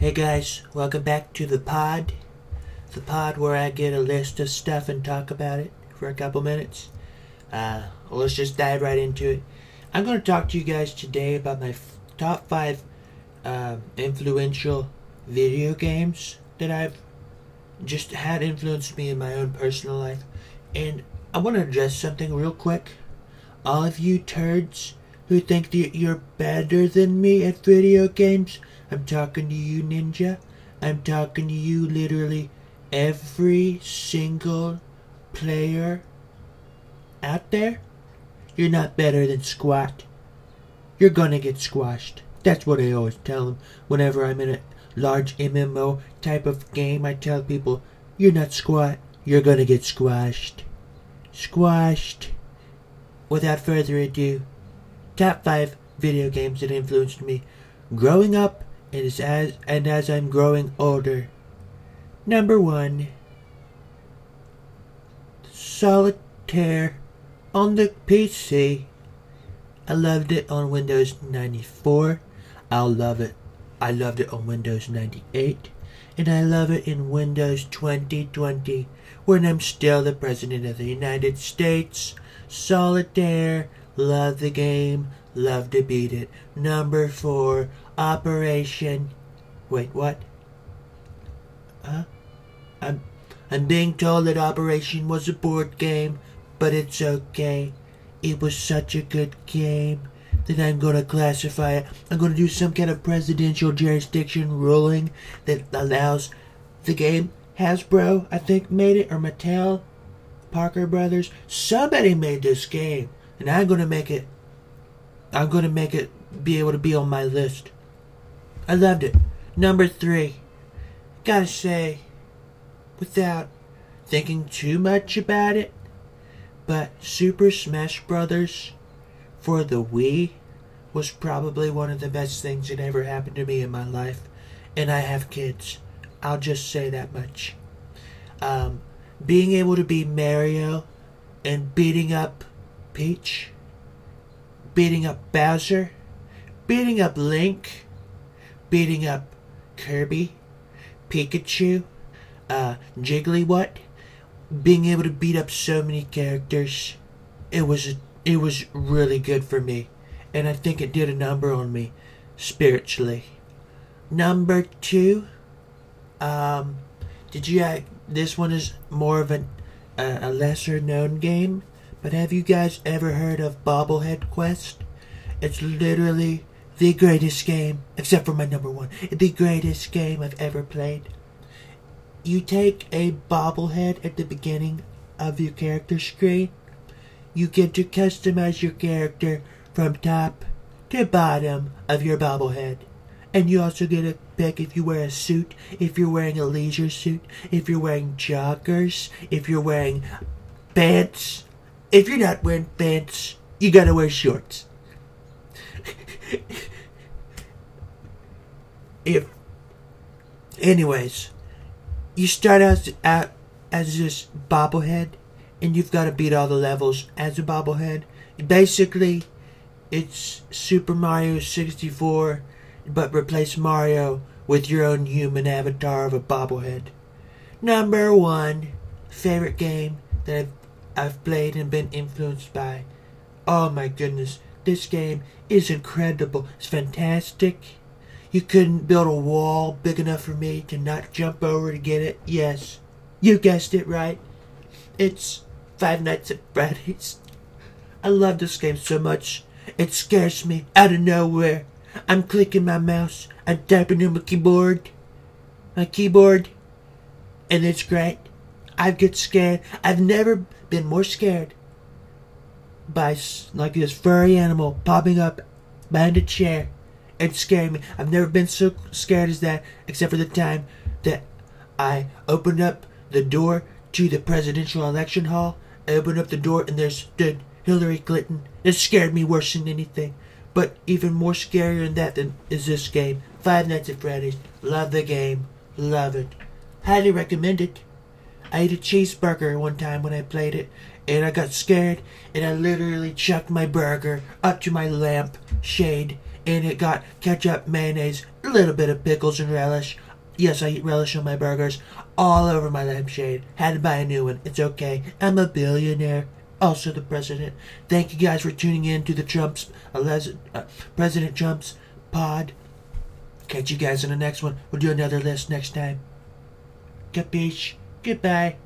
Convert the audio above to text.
Hey guys, welcome back to the pod. The pod where I get a list of stuff and talk about it for a couple minutes. Uh, let's just dive right into it. I'm going to talk to you guys today about my f- top five uh, influential video games that I've just had influenced me in my own personal life. And I want to address something real quick. All of you turds who think that you're better than me at video games, I'm talking to you, Ninja. I'm talking to you, literally every single player out there. You're not better than squat. You're gonna get squashed. That's what I always tell them whenever I'm in a large MMO type of game. I tell people, you're not squat. You're gonna get squashed. Squashed. Without further ado, top five video games that influenced me growing up and as, and as I'm growing older. Number one, Solitaire on the PC. I loved it on Windows 94. I'll love it. I loved it on Windows 98. And I love it in Windows 2020 when I'm still the President of the United States. Solitaire. Love the game. Love to beat it. Number four, Operation. Wait, what? Huh? I'm, I'm being told that Operation was a board game, but it's okay. It was such a good game that I'm gonna classify it. I'm gonna do some kind of presidential jurisdiction ruling that allows the game. Hasbro, I think, made it, or Mattel, Parker Brothers. Somebody made this game, and I'm gonna make it. I'm gonna make it be able to be on my list. I loved it. Number three. Gotta say, without thinking too much about it, but Super Smash Brothers for the Wii was probably one of the best things that ever happened to me in my life. And I have kids. I'll just say that much. Um, being able to be Mario and beating up Peach, beating up Bowser, beating up Link, beating up Kirby, Pikachu, uh, Jigglypuff, being able to beat up so many characters, it was it was really good for me, and I think it did a number on me spiritually. Number two, um, did you? This one is more of uh, a lesser known game, but have you guys ever heard of Bobblehead Quest? It's literally the greatest game, except for my number one, the greatest game I've ever played. You take a bobblehead at the beginning of your character screen. You get to customize your character from top to bottom of your bobblehead. And you also get to pick if you wear a suit, if you're wearing a leisure suit, if you're wearing joggers, if you're wearing pants. If you're not wearing pants, you gotta wear shorts. if anyways you start out, out as this bobblehead and you've got to beat all the levels as a bobblehead basically it's super mario 64 but replace mario with your own human avatar of a bobblehead number one favorite game that I've, I've played and been influenced by oh my goodness this game is incredible it's fantastic you couldn't build a wall big enough for me to not jump over to get it? Yes. You guessed it right. It's Five Nights at Freddy's. I love this game so much. It scares me out of nowhere. I'm clicking my mouse. I'm tapping on my keyboard. My keyboard. And it's great. I get scared. I've never been more scared by like this furry animal popping up behind a chair it scared me. I've never been so scared as that, except for the time that I opened up the door to the presidential election hall. I opened up the door and there stood Hillary Clinton. It scared me worse than anything. But even more scarier than that than is this game. Five Nights at Freddy's. Love the game. Love it. Highly recommend it. I ate a cheeseburger one time when I played it, and I got scared, and I literally chucked my burger up to my lamp shade and it got ketchup, mayonnaise, a little bit of pickles and relish. Yes, I eat relish on my burgers. All over my lampshade. Had to buy a new one. It's okay. I'm a billionaire. Also the president. Thank you guys for tuning in to the Trump's uh, uh, President Trump's pod. Catch you guys in the next one. We'll do another list next time. Capiche? Goodbye.